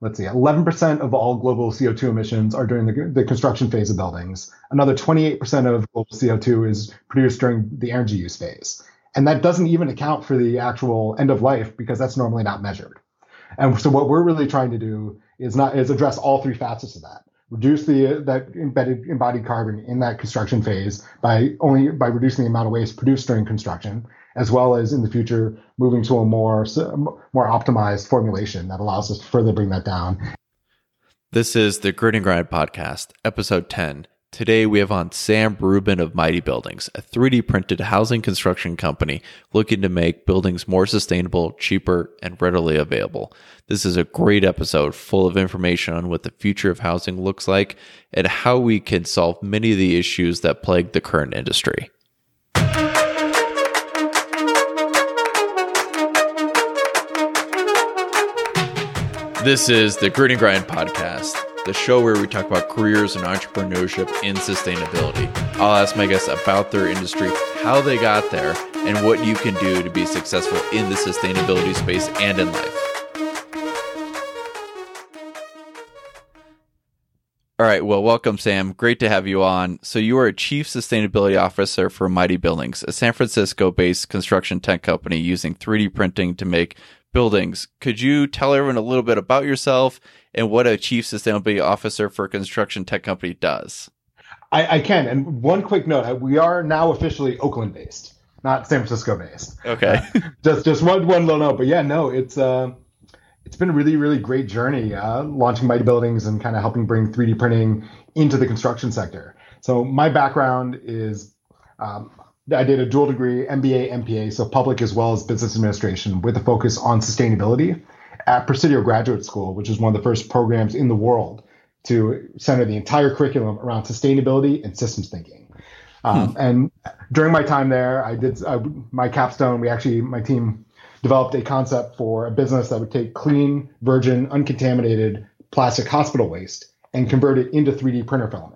let's see, 11% of all global CO2 emissions are during the, the construction phase of buildings. Another 28% of global CO2 is produced during the energy use phase. And that doesn't even account for the actual end of life because that's normally not measured. And so what we're really trying to do is not is address all three facets of that. Reduce the that embedded embodied carbon in that construction phase by only by reducing the amount of waste produced during construction, as well as in the future moving to a more more optimized formulation that allows us to further bring that down. This is the Grit and Grind podcast, episode 10 Today, we have on Sam Ruben of Mighty Buildings, a 3D printed housing construction company looking to make buildings more sustainable, cheaper, and readily available. This is a great episode full of information on what the future of housing looks like and how we can solve many of the issues that plague the current industry. This is the Grit and Grind podcast the show where we talk about careers and entrepreneurship in sustainability. I'll ask my guests about their industry, how they got there, and what you can do to be successful in the sustainability space and in life. All right. Well, welcome, Sam. Great to have you on. So, you are a chief sustainability officer for Mighty Buildings, a San Francisco based construction tech company using 3D printing to make buildings. Could you tell everyone a little bit about yourself and what a chief sustainability officer for a construction tech company does. I, I can. And one quick note: we are now officially Oakland based, not San Francisco based. Okay. Uh, just just one one little note, but yeah, no, it's uh, it's been a really really great journey uh, launching Mighty Buildings and kind of helping bring 3D printing into the construction sector. So my background is. Um, I did a dual degree, MBA, MPA, so public as well as business administration, with a focus on sustainability at Presidio Graduate School, which is one of the first programs in the world to center the entire curriculum around sustainability and systems thinking. Um, hmm. And during my time there, I did uh, my capstone. We actually, my team developed a concept for a business that would take clean, virgin, uncontaminated plastic hospital waste and convert it into 3D printer filament.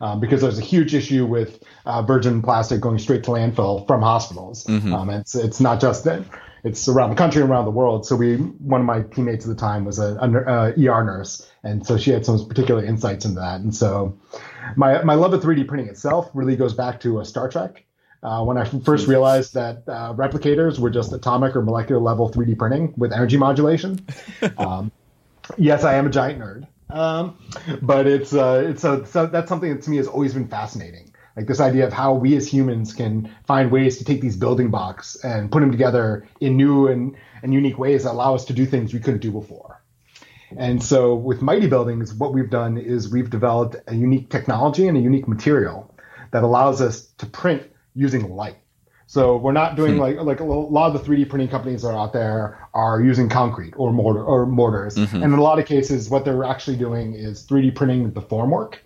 Um, because there's a huge issue with uh, virgin plastic going straight to landfill from hospitals. Mm-hmm. Um, it's it's not just that it's around the country and around the world. So we, one of my teammates at the time was a, a, a, ER nurse, and so she had some particular insights into that. And so my my love of 3D printing itself really goes back to a Star Trek. Uh, when I first realized that uh, replicators were just atomic or molecular level 3D printing with energy modulation. Um, yes, I am a giant nerd, um, but it's uh, it's a so that's something that to me has always been fascinating like this idea of how we as humans can find ways to take these building blocks and put them together in new and, and unique ways that allow us to do things we couldn't do before. And so with Mighty Buildings, what we've done is we've developed a unique technology and a unique material that allows us to print using light. So we're not doing hmm. like like a lot of the 3D printing companies that are out there are using concrete or mortar or mortars, mm-hmm. and in a lot of cases, what they're actually doing is 3D printing the formwork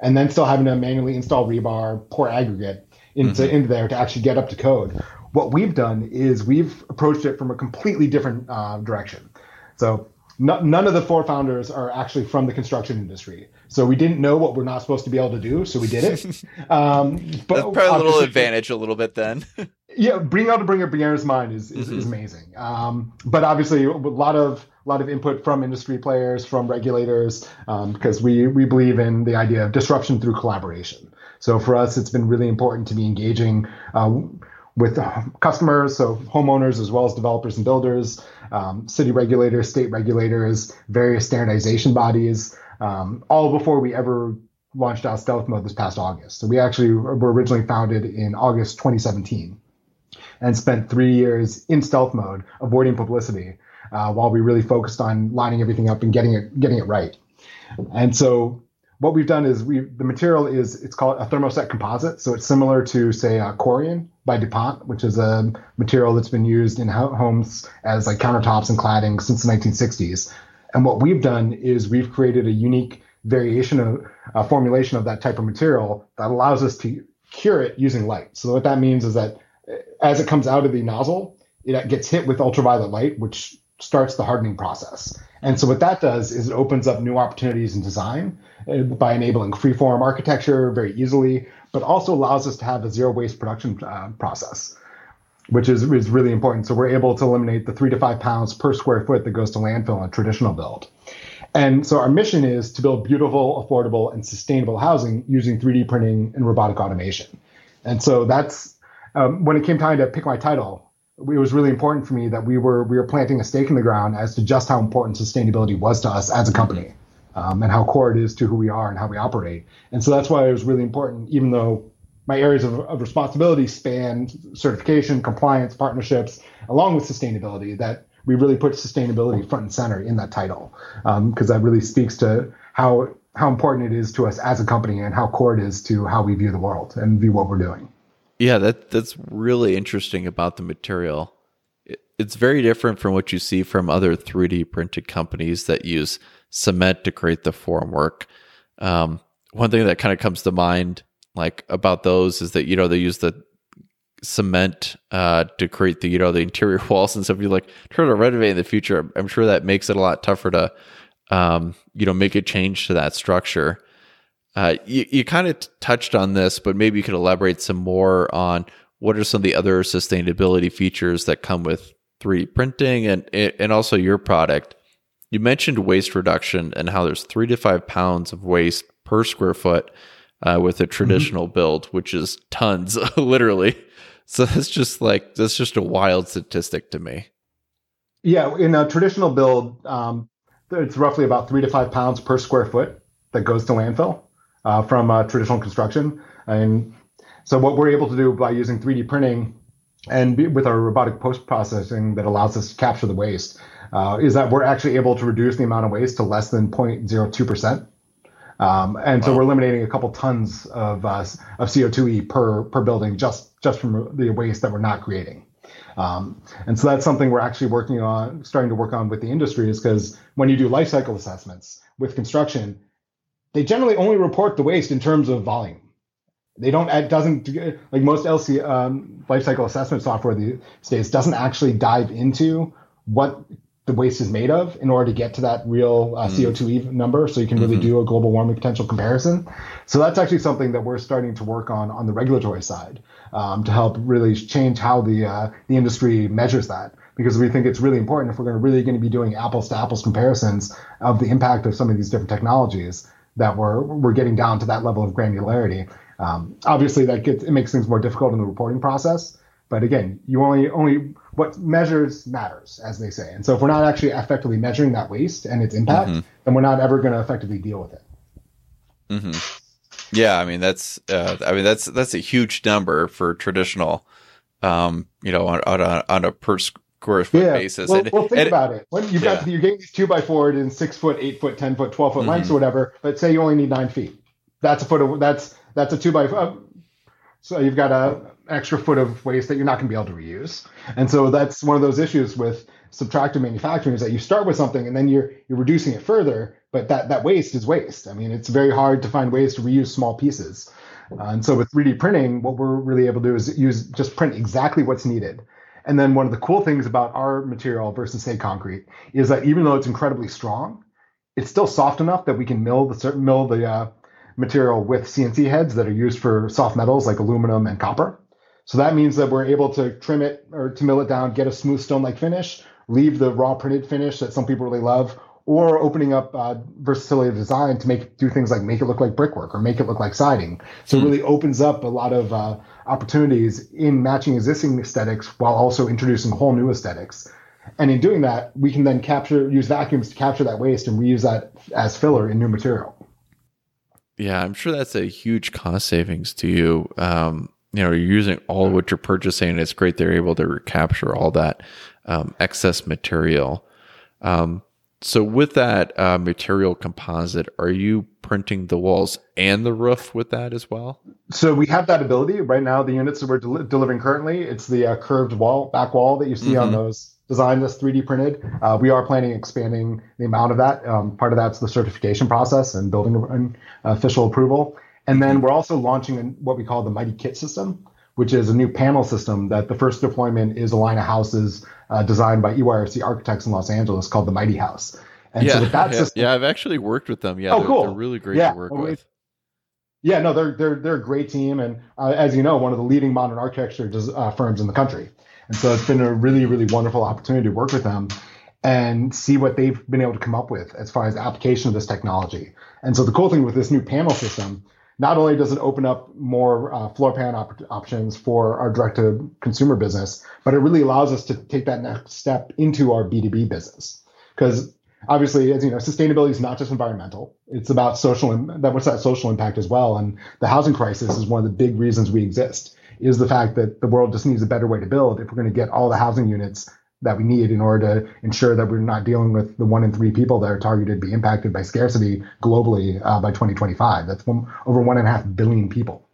and then still having to manually install rebar, pour aggregate into mm-hmm. into there to actually get up to code. What we've done is we've approached it from a completely different uh, direction. So none of the four founders are actually from the construction industry. So we didn't know what we're not supposed to be able to do, so we did it. Um, but That's probably a little advantage, a little bit then. yeah, being able to bring a beginner's mind is is, mm-hmm. is amazing. Um, but obviously, a lot of a lot of input from industry players, from regulators, um, because we we believe in the idea of disruption through collaboration. So for us, it's been really important to be engaging. Uh, with customers, so homeowners as well as developers and builders, um, city regulators, state regulators, various standardization bodies, um, all before we ever launched out stealth mode this past August. So we actually were originally founded in August 2017 and spent three years in stealth mode, avoiding publicity, uh, while we really focused on lining everything up and getting it getting it right. And so what we've done is we the material is it's called a thermoset composite, so it's similar to say a Corian by DuPont, which is a material that's been used in homes as like countertops and cladding since the 1960s. And what we've done is we've created a unique variation of a formulation of that type of material that allows us to cure it using light. So what that means is that as it comes out of the nozzle, it gets hit with ultraviolet light, which starts the hardening process. And so what that does is it opens up new opportunities in design uh, by enabling freeform architecture very easily, but also allows us to have a zero waste production uh, process. which is, is really important. So we're able to eliminate the three to five pounds per square foot that goes to landfill in a traditional build. And so our mission is to build beautiful, affordable, and sustainable housing using 3D printing and robotic automation. And so that's um, when it came time to pick my title. It was really important for me that we were we were planting a stake in the ground as to just how important sustainability was to us as a company, um, and how core it is to who we are and how we operate. And so that's why it was really important, even though my areas of, of responsibility span certification, compliance, partnerships, along with sustainability, that we really put sustainability front and center in that title because um, that really speaks to how how important it is to us as a company and how core it is to how we view the world and view what we're doing. Yeah, that that's really interesting about the material. It, it's very different from what you see from other 3D printed companies that use cement to create the formwork. Um, one thing that kind of comes to mind, like about those, is that you know they use the cement uh, to create the you know the interior walls and stuff. You like try to renovate in the future. I'm sure that makes it a lot tougher to um, you know make a change to that structure. Uh, you you kind of t- touched on this, but maybe you could elaborate some more on what are some of the other sustainability features that come with 3D printing and and also your product. You mentioned waste reduction and how there's three to five pounds of waste per square foot uh, with a mm-hmm. traditional mm-hmm. build, which is tons, literally. So that's just like that's just a wild statistic to me. Yeah, in a traditional build, um, it's roughly about three to five pounds per square foot that goes to landfill uh, from uh, traditional construction. And so what we're able to do by using 3D printing and be, with our robotic post processing that allows us to capture the waste uh, is that we're actually able to reduce the amount of waste to less than 0.02 percent. Um, and so we're eliminating a couple tons of uh, of CO2e per per building just just from the waste that we're not creating. Um, and so that's something we're actually working on, starting to work on with the industry, is because when you do life cycle assessments with construction, they generally only report the waste in terms of volume. They don't, it doesn't, like most LC um, life cycle assessment software these days doesn't actually dive into what the waste is made of in order to get to that real uh, mm. CO2e number so you can really mm-hmm. do a global warming potential comparison. So that's actually something that we're starting to work on on the regulatory side um, to help really change how the uh, the industry measures that because we think it's really important if we're going to really going to be doing apples to apples comparisons of the impact of some of these different technologies that we're we're getting down to that level of granularity. Um, obviously, that gets it makes things more difficult in the reporting process. But again, you only only what measures matters, as they say. And so if we're not actually effectively measuring that waste and its impact, mm-hmm. then we're not ever going to effectively deal with it. Mm-hmm. Yeah, I mean that's uh, I mean that's that's a huge number for traditional, um, you know, on on a, on a per square foot yeah. basis. Well, and, well think and, about it. When you've yeah. got you're getting these two by four in six foot, eight foot, ten foot, twelve foot mm-hmm. lengths or whatever. Let's say you only need nine feet. That's a foot of that's that's a two by. Uh, so you've got a extra foot of waste that you're not going to be able to reuse. And so that's one of those issues with subtractive manufacturing is that you start with something and then you're you're reducing it further, but that that waste is waste. I mean, it's very hard to find ways to reuse small pieces. Uh, and so with 3D printing, what we're really able to do is use just print exactly what's needed. And then one of the cool things about our material versus say concrete is that even though it's incredibly strong, it's still soft enough that we can mill the mill the uh, material with CNC heads that are used for soft metals like aluminum and copper. So that means that we're able to trim it or to mill it down, get a smooth stone-like finish, leave the raw printed finish that some people really love, or opening up uh, versatility of design to make do things like make it look like brickwork or make it look like siding. So it hmm. really opens up a lot of uh, opportunities in matching existing aesthetics while also introducing whole new aesthetics. And in doing that, we can then capture use vacuums to capture that waste and reuse that as filler in new material. Yeah, I'm sure that's a huge cost savings to you. Um, you know, you're using all of what you're purchasing. It's great they're able to recapture all that um, excess material. Um, so, with that uh, material composite, are you printing the walls and the roof with that as well? So we have that ability right now. The units that we're del- delivering currently, it's the uh, curved wall, back wall that you see mm-hmm. on those designs that's 3D printed. Uh, we are planning expanding the amount of that. Um, part of that's the certification process and building an official approval. And then we're also launching what we call the Mighty Kit system, which is a new panel system that the first deployment is a line of houses uh, designed by EYRC architects in Los Angeles called the Mighty House. And yeah, so with that yeah, system, yeah, I've actually worked with them. Yeah, oh, they're, cool. they're really great yeah, to work with. Yeah, no, they're they're they're a great team, and uh, as you know, one of the leading modern architecture uh, firms in the country. And so it's been a really, really wonderful opportunity to work with them and see what they've been able to come up with as far as application of this technology. And so the cool thing with this new panel system, not only does it open up more uh, floor plan op- options for our direct to consumer business, but it really allows us to take that next step into our B2B business. Because obviously, as you know, sustainability is not just environmental; it's about social. That what's that social impact as well. And the housing crisis is one of the big reasons we exist. Is the fact that the world just needs a better way to build if we're going to get all the housing units that we need in order to ensure that we're not dealing with the one in three people that are targeted to be impacted by scarcity globally uh, by 2025. That's one, over one and a half billion people.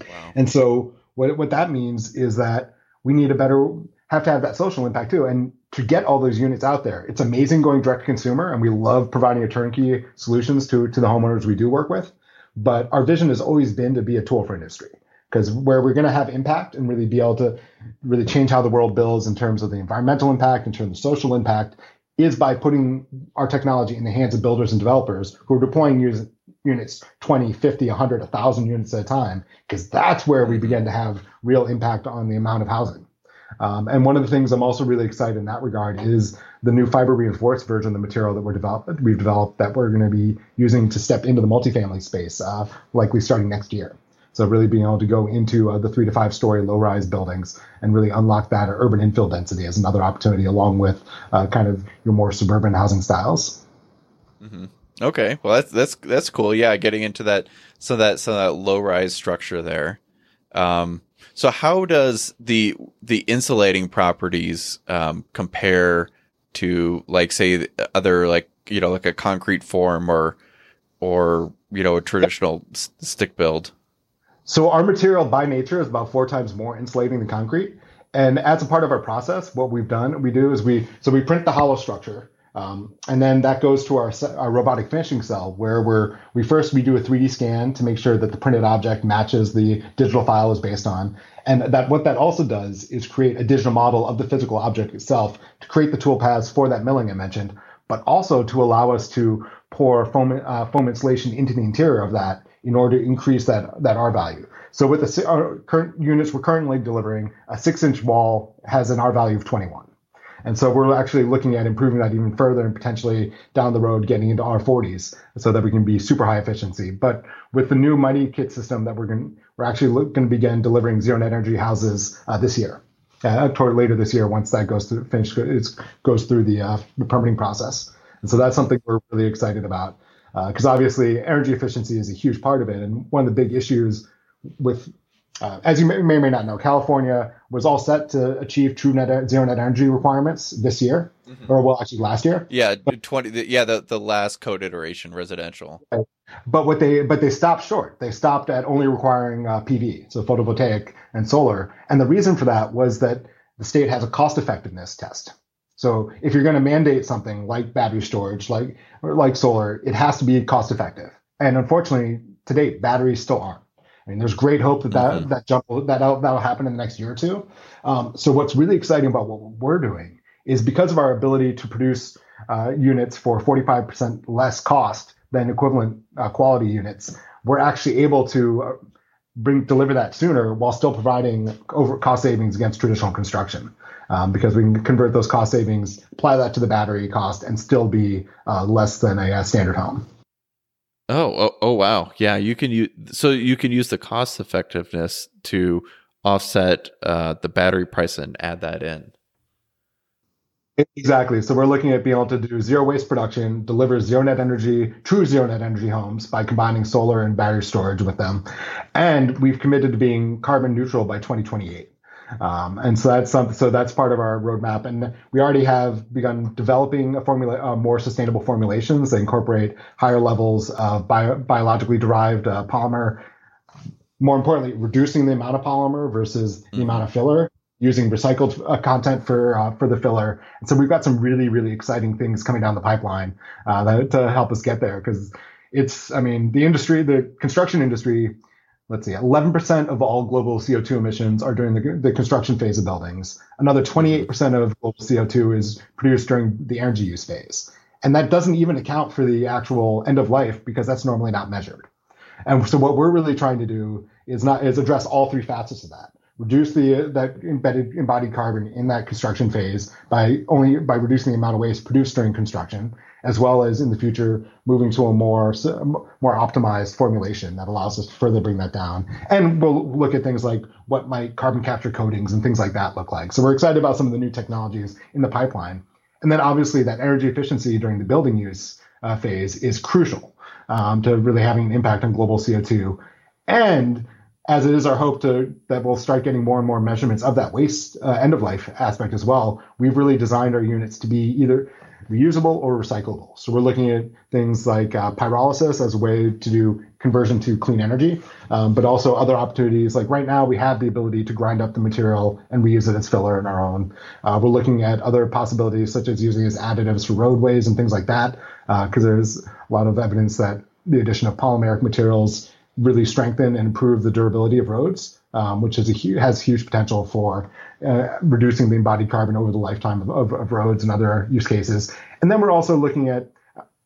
Wow. And so what, what that means is that we need a better, have to have that social impact too. And to get all those units out there, it's amazing going direct to consumer and we love providing a turnkey solutions to, to the homeowners we do work with. But our vision has always been to be a tool for industry because where we're going to have impact and really be able to really change how the world builds in terms of the environmental impact, in terms of social impact, is by putting our technology in the hands of builders and developers who are deploying units 20, 50, 100, 1,000 units at a time, because that's where we begin to have real impact on the amount of housing. Um, and one of the things I'm also really excited in that regard is the new fiber reinforced version of the material that we're developed, we've developed that we're going to be using to step into the multifamily space, uh, likely starting next year. So really being able to go into uh, the three to five story low rise buildings and really unlock that urban infill density as another opportunity, along with uh, kind of your more suburban housing styles. Mm-hmm. Okay, well that's that's that's cool. Yeah, getting into that so that so that low rise structure there. Um, so how does the the insulating properties um, compare to like say other like you know like a concrete form or or you know a traditional stick build? So our material by nature is about four times more insulating than concrete. And as a part of our process, what we've done, we do is we so we print the hollow structure, um, and then that goes to our, our robotic finishing cell, where we're we first we do a 3D scan to make sure that the printed object matches the digital file is based on, and that what that also does is create a digital model of the physical object itself to create the tool paths for that milling I mentioned, but also to allow us to pour foam, uh, foam insulation into the interior of that in order to increase that that R value. So with the our current units we're currently delivering, a six inch wall has an R value of 21. And so we're actually looking at improving that even further and potentially down the road getting into R40s so that we can be super high efficiency. But with the new Mighty Kit system that we're going, we're actually going to begin delivering zero net energy houses uh, this year, uh, toward later this year once that goes through finish goes through the, uh, the permitting process. And so that's something we're really excited about because uh, obviously energy efficiency is a huge part of it. And one of the big issues with, uh, as you may, may or may not know, California was all set to achieve true net zero net energy requirements this year, mm-hmm. or well, actually last year. Yeah, twenty. Yeah, the the last code iteration, residential. But what they but they stopped short. They stopped at only requiring uh, PV, so photovoltaic and solar. And the reason for that was that the state has a cost effectiveness test. So if you're going to mandate something like battery storage, like like solar, it has to be cost effective. And unfortunately, to date, batteries still aren't. I mean, there's great hope that that, mm-hmm. that jump that that'll, that'll happen in the next year or two. Um, so what's really exciting about what we're doing is because of our ability to produce uh, units for 45% less cost than equivalent uh, quality units, we're actually able to uh, bring deliver that sooner while still providing over cost savings against traditional construction um, because we can convert those cost savings, apply that to the battery cost, and still be uh, less than a, a, standard home. Oh, oh, oh, wow! Yeah, you can use so you can use the cost effectiveness to offset uh, the battery price and add that in. Exactly. So we're looking at being able to do zero waste production, deliver zero net energy, true zero net energy homes by combining solar and battery storage with them. And we've committed to being carbon neutral by 2028. Um, and so that's something, so that's part of our roadmap. And we already have begun developing a formula, uh, more sustainable formulations that incorporate higher levels of bio, biologically derived uh, polymer. More importantly, reducing the amount of polymer versus mm-hmm. the amount of filler, using recycled uh, content for uh, for the filler. And so we've got some really really exciting things coming down the pipeline uh, that, to help us get there because it's, I mean, the industry, the construction industry let's see, 11% of all global CO2 emissions are during the, the construction phase of buildings. Another 28% of global CO2 is produced during the energy use phase. And that doesn't even account for the actual end of life because that's normally not measured. And so what we're really trying to do is not is address all three facets of that. reduce the that embedded embodied carbon in that construction phase by only by reducing the amount of waste produced during construction, as well as in the future moving to a more more optimized formulation that allows us to further bring that down. And we'll look at things like what might carbon capture coatings and things like that look like. So we're excited about some of the new technologies in the pipeline. And then obviously that energy efficiency during the building use uh, phase is crucial um, to really having an impact on global CO2. And as it is our hope to that we'll start getting more and more measurements of that waste uh, end of life aspect as well. We've really designed our units to be either reusable or recyclable. So we're looking at things like uh, pyrolysis as a way to do conversion to clean energy, um, but also other opportunities. Like right now, we have the ability to grind up the material and reuse it as filler in our own. Uh, we're looking at other possibilities such as using as additives for roadways and things like that, because uh, there's a lot of evidence that the addition of polymeric materials really strengthen and improve the durability of roads, um, which is a has huge potential for uh, reducing the embodied carbon over the lifetime of, of, of, roads and other use cases. And then we're also looking at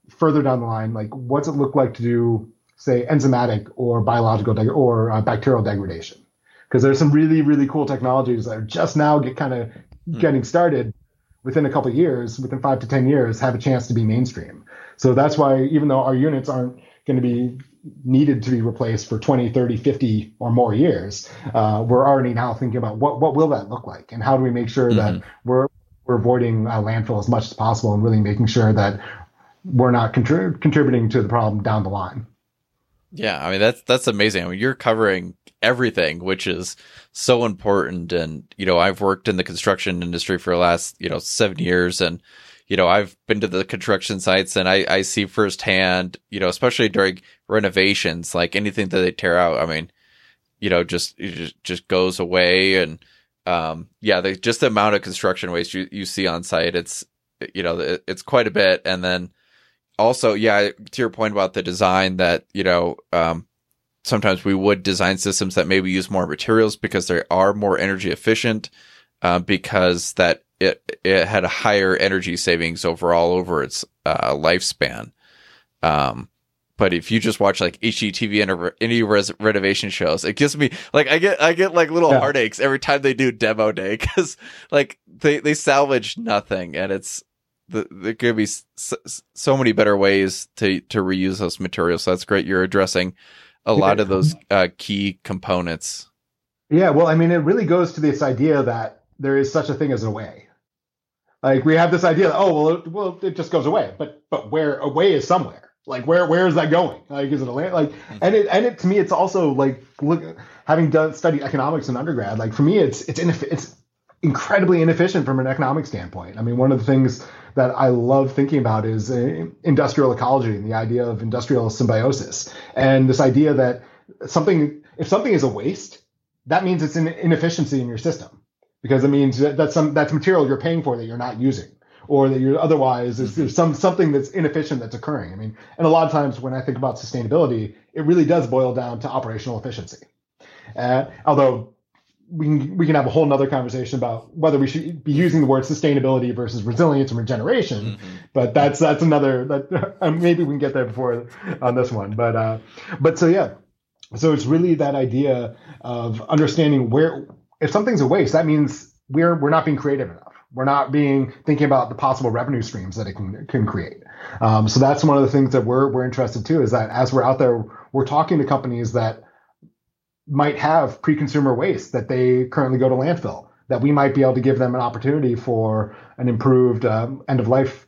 further down the line, like what's it look like to do, say, enzymatic or biological deg- or uh, bacterial degradation? Because there's some really really cool technologies that are just now get kind of mm. getting started. Within a couple years, within five to ten years, have a chance to be mainstream. So that's why even though our units aren't going to be needed to be replaced for 20 30 50 or more years uh, we're already now thinking about what what will that look like? And how do we make sure mm-hmm. that we're we're avoiding uh, landfill as much as possible and really making sure that we're not contrib- contributing to the problem down the line? Yeah i mean that's that's amazing. I mean you're covering everything which is so important. And you know i've worked in the construction industry for the last you know seven years and you know, I've been to the construction sites and I, I see firsthand, you know, especially during renovations, like anything that they tear out, I mean, you know, just, just, just goes away. And, um, yeah, the, just the amount of construction waste you, you see on site, it's, you know, it, it's quite a bit. And then also, yeah, to your point about the design that, you know, um, sometimes we would design systems that maybe use more materials because they are more energy efficient, uh, because that it it had a higher energy savings overall over its uh, lifespan. Um, but if you just watch like HGTV and any res- renovation shows, it gives me like I get I get like little yeah. heartaches every time they do demo day because like they they salvage nothing and it's the, there could be so, so many better ways to to reuse those materials. So that's great. You're addressing a lot of those uh, key components. Yeah, well, I mean, it really goes to this idea that there is such a thing as a way like we have this idea that oh well it, well it just goes away, but but where away is somewhere. Like where where is that going? Like is it a land? Like mm-hmm. and it and it to me it's also like look having done studied economics in undergrad. Like for me it's it's ineff- it's incredibly inefficient from an economic standpoint. I mean one of the things that I love thinking about is uh, industrial ecology and the idea of industrial symbiosis and this idea that something if something is a waste that means it's an inefficiency in your system because it means that that's some that's material you're paying for that you're not using or that you're otherwise there's, there's some something that's inefficient that's occurring. I mean, and a lot of times when I think about sustainability, it really does boil down to operational efficiency. Uh, although we can, we can have a whole nother conversation about whether we should be using the word sustainability versus resilience and regeneration, mm-hmm. but that's that's another that maybe we can get there before on this one. But uh, but so yeah, so it's really that idea of understanding where if something's a waste, that means we're we're not being creative enough. We're not being thinking about the possible revenue streams that it can can create. Um, so that's one of the things that we're we're interested too. Is that as we're out there, we're talking to companies that might have pre-consumer waste that they currently go to landfill. That we might be able to give them an opportunity for an improved um, end of life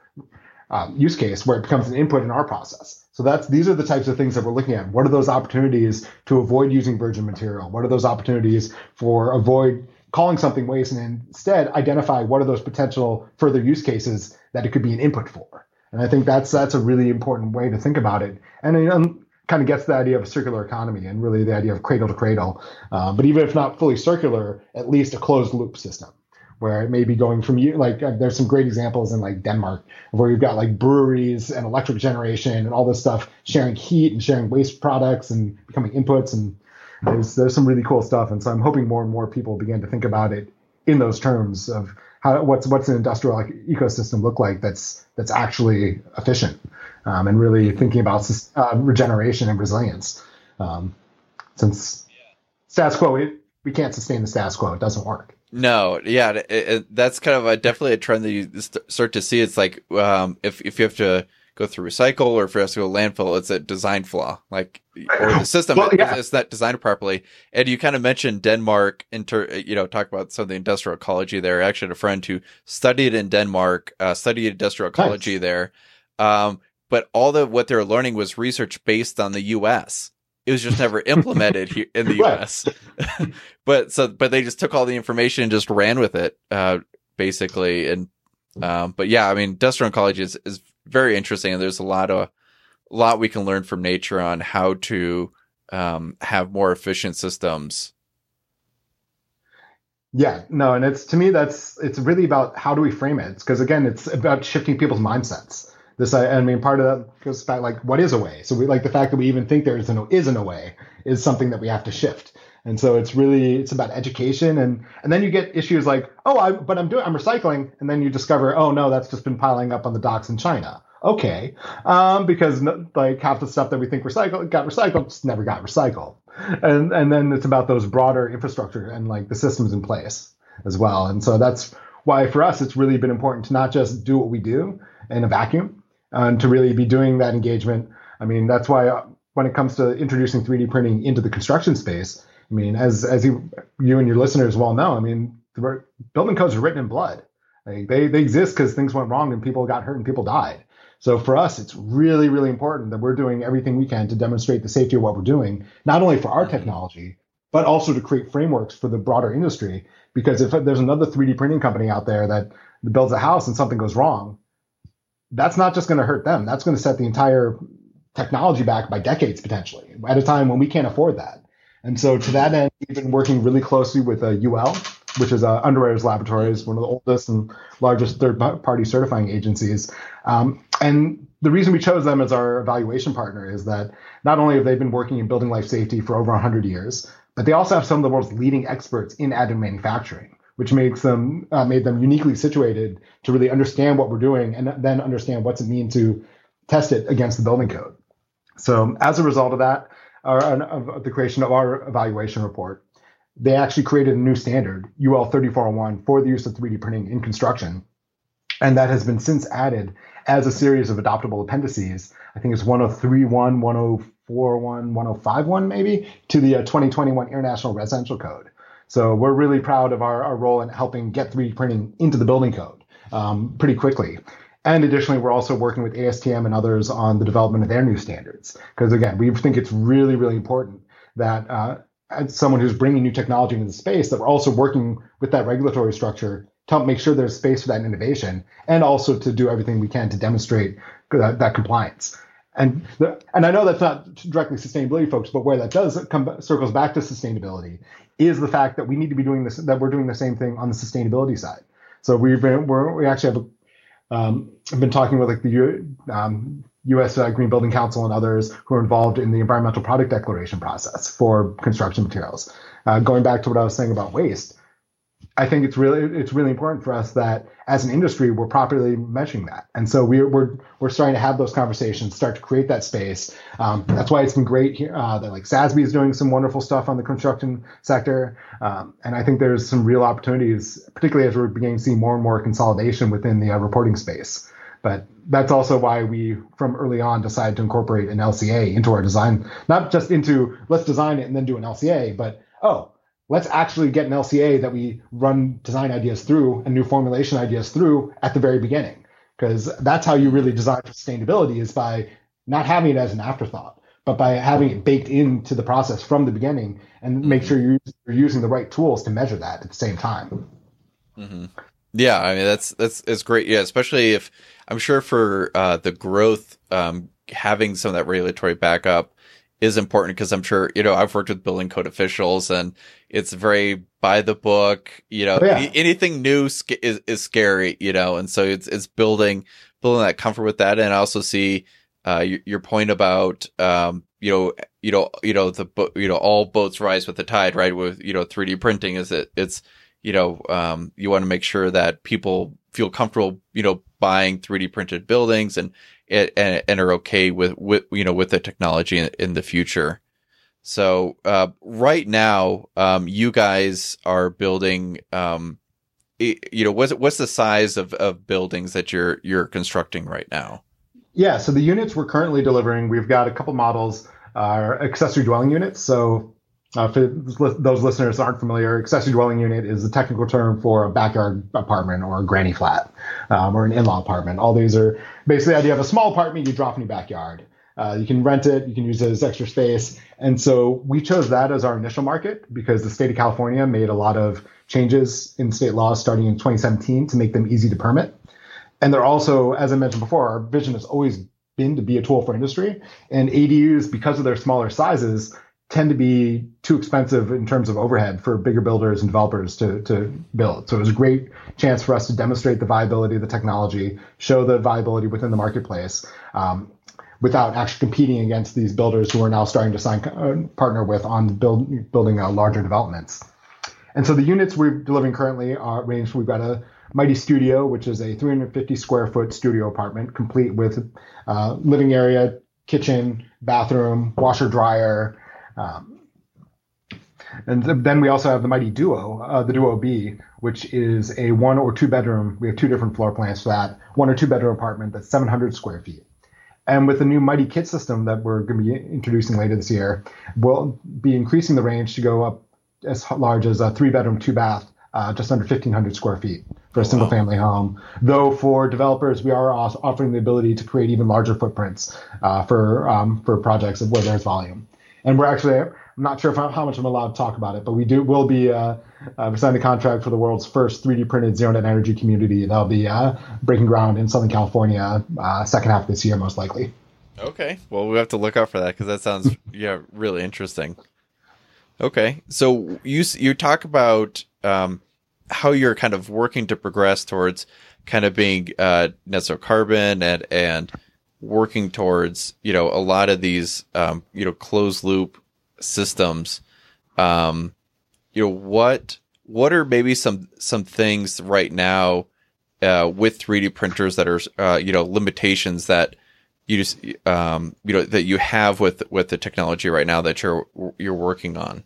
um, use case where it becomes an input in our process. So that's these are the types of things that we're looking at. What are those opportunities to avoid using virgin material? What are those opportunities for avoid calling something waste and instead identify what are those potential further use cases that it could be an input for? And I think that's that's a really important way to think about it. And it um, kind of gets the idea of a circular economy and really the idea of cradle to cradle. Uh, but even if not fully circular, at least a closed loop system where it may be going from you like uh, there's some great examples in like Denmark where you've got like breweries and electric generation and all this stuff sharing heat and sharing waste products and becoming inputs and there's there's some really cool stuff and so I'm hoping more and more people begin to think about it in those terms of how what's what's an industrial ecosystem look like that's that's actually efficient um, and really thinking about uh, regeneration and resilience um, since status quo it, we can't sustain the status quo. It doesn't work. No, yeah, it, it, that's kind of a, definitely a trend that you start to see. It's like um, if if you have to go through recycle or if it has to go landfill, it's a design flaw, like or the system well, yeah. it's not designed properly. And you kind of mentioned Denmark, inter, you know, talk about some of the industrial ecology there. I actually had a friend who studied in Denmark, uh, studied industrial ecology nice. there. Um, but all the what they're learning was research based on the U.S. It was just never implemented here in the U.S. but so, but they just took all the information and just ran with it, uh, basically. And um, but yeah, I mean, industrial ecology is is very interesting, and there's a lot of a lot we can learn from nature on how to um, have more efficient systems. Yeah, no, and it's to me that's it's really about how do we frame it? Because again, it's about shifting people's mindsets. This, I, mean, part of that goes back like what is a way. So we like the fact that we even think there is an isn't a way is something that we have to shift. And so it's really it's about education and and then you get issues like oh I but I'm doing I'm recycling. And then you discover oh no that's just been piling up on the docks in China. Okay. Um, because like half the stuff that we think recycled got recycled just never got recycled. And and then it's about those broader infrastructure and like the systems in place as well. And so that's why for us it's really been important to not just do what we do in a vacuum and to really be doing that engagement I mean that's why uh, when it comes to introducing 3D printing into the construction space I mean, as as you you and your listeners well know, I mean, the building codes are written in blood. Like they they exist because things went wrong and people got hurt and people died. So for us, it's really really important that we're doing everything we can to demonstrate the safety of what we're doing, not only for our technology, but also to create frameworks for the broader industry. Because if there's another 3D printing company out there that builds a house and something goes wrong, that's not just going to hurt them. That's going to set the entire technology back by decades potentially at a time when we can't afford that. And so to that end, we've been working really closely with uh, UL, which is uh, Underwriters Laboratories, one of the oldest and largest third-party certifying agencies. Um, and the reason we chose them as our evaluation partner is that not only have they been working in building life safety for over 100 years, but they also have some of the world's leading experts in additive manufacturing, which makes them uh, made them uniquely situated to really understand what we're doing and then understand what's it mean to test it against the building code. So as a result of that, or of the creation of our evaluation report, they actually created a new standard, UL 3401, for the use of 3D printing in construction. And that has been since added as a series of adoptable appendices. I think it's 1031, 1041, 1051, maybe, to the uh, 2021 International Residential Code. So we're really proud of our, our role in helping get 3D printing into the building code um, pretty quickly. And additionally, we're also working with ASTM and others on the development of their new standards. Because again, we think it's really, really important that uh, as someone who's bringing new technology into the space, that we're also working with that regulatory structure to help make sure there's space for that innovation and also to do everything we can to demonstrate that, that compliance. And the, and I know that's not directly sustainability folks, but where that does come circles back to sustainability is the fact that we need to be doing this, that we're doing the same thing on the sustainability side. So we've been, we're, we actually have a um, I've been talking with like the um, U.S. Uh, Green Building Council and others who are involved in the environmental product declaration process for construction materials. Uh, going back to what I was saying about waste, I think it's really it's really important for us that as an industry we're properly measuring that, and so we're we're we're starting to have those conversations, start to create that space. Um, that's why it's been great here uh, that like SASB is doing some wonderful stuff on the construction sector, um, and I think there's some real opportunities, particularly as we're beginning to see more and more consolidation within the uh, reporting space. But that's also why we, from early on, decided to incorporate an LCA into our design, not just into let's design it and then do an LCA, but oh let's actually get an LCA that we run design ideas through and new formulation ideas through at the very beginning. Because that's how you really design for sustainability is by not having it as an afterthought, but by having it baked into the process from the beginning and make sure you're, you're using the right tools to measure that at the same time. Mm-hmm. Yeah, I mean that's that's it's great. Yeah, especially if I'm sure for uh, the growth, um, having some of that regulatory backup is important because I'm sure, you know, I've worked with building code officials and it's very by the book, you know, oh, yeah. anything new is, is scary, you know, and so it's, it's building, building that comfort with that. And I also see, uh, your, your point about, um, you know, you know, you know, the, you know, all boats rise with the tide, right? With, you know, 3D printing is it, it's, you know, um, you want to make sure that people feel comfortable, you know, buying 3D printed buildings and and, and are okay with, with you know with the technology in, in the future. So uh, right now, um, you guys are building. Um, you know, what's what's the size of, of buildings that you're you're constructing right now? Yeah, so the units we're currently delivering, we've got a couple models, are accessory dwelling units. So uh, for those listeners aren't familiar, accessory dwelling unit is the technical term for a backyard apartment or a granny flat um, or an in-law apartment. All these are basically the idea of a small apartment you drop in your backyard. Uh, you can rent it, you can use it as extra space. And so we chose that as our initial market because the state of California made a lot of changes in state laws starting in 2017 to make them easy to permit. And they're also, as I mentioned before, our vision has always been to be a tool for industry. And ADUs, because of their smaller sizes, tend to be too expensive in terms of overhead for bigger builders and developers to, to build. So it was a great chance for us to demonstrate the viability of the technology, show the viability within the marketplace, um, without actually competing against these builders who are now starting to sign uh, partner with on build, building uh, larger developments. And so the units we're delivering currently are range. We've got a Mighty Studio, which is a 350 square foot studio apartment, complete with uh, living area, kitchen, bathroom, washer dryer, um, and then we also have the Mighty Duo, uh, the Duo B, which is a one or two bedroom. We have two different floor plans for that. One or two bedroom apartment that's 700 square feet. And with the new Mighty Kit system that we're going to be introducing later this year, we'll be increasing the range to go up as large as a three bedroom, two bath, uh, just under 1,500 square feet for a single wow. family home. Though for developers, we are offering the ability to create even larger footprints uh, for um, for projects of where there's volume and we're actually I'm not sure how much I'm allowed to talk about it, but we do will be uh, uh, signed a contract for the world's first 3D printed zero net energy community. That'll be uh, breaking ground in Southern California uh, second half of this year, most likely. Okay, well we have to look out for that because that sounds yeah really interesting. Okay, so you you talk about um, how you're kind of working to progress towards kind of being uh, net zero carbon and and working towards you know a lot of these um, you know closed loop systems. Um, you know what what are maybe some some things right now uh, with 3d printers that are uh, you know limitations that you just um, you know that you have with with the technology right now that you're you're working on?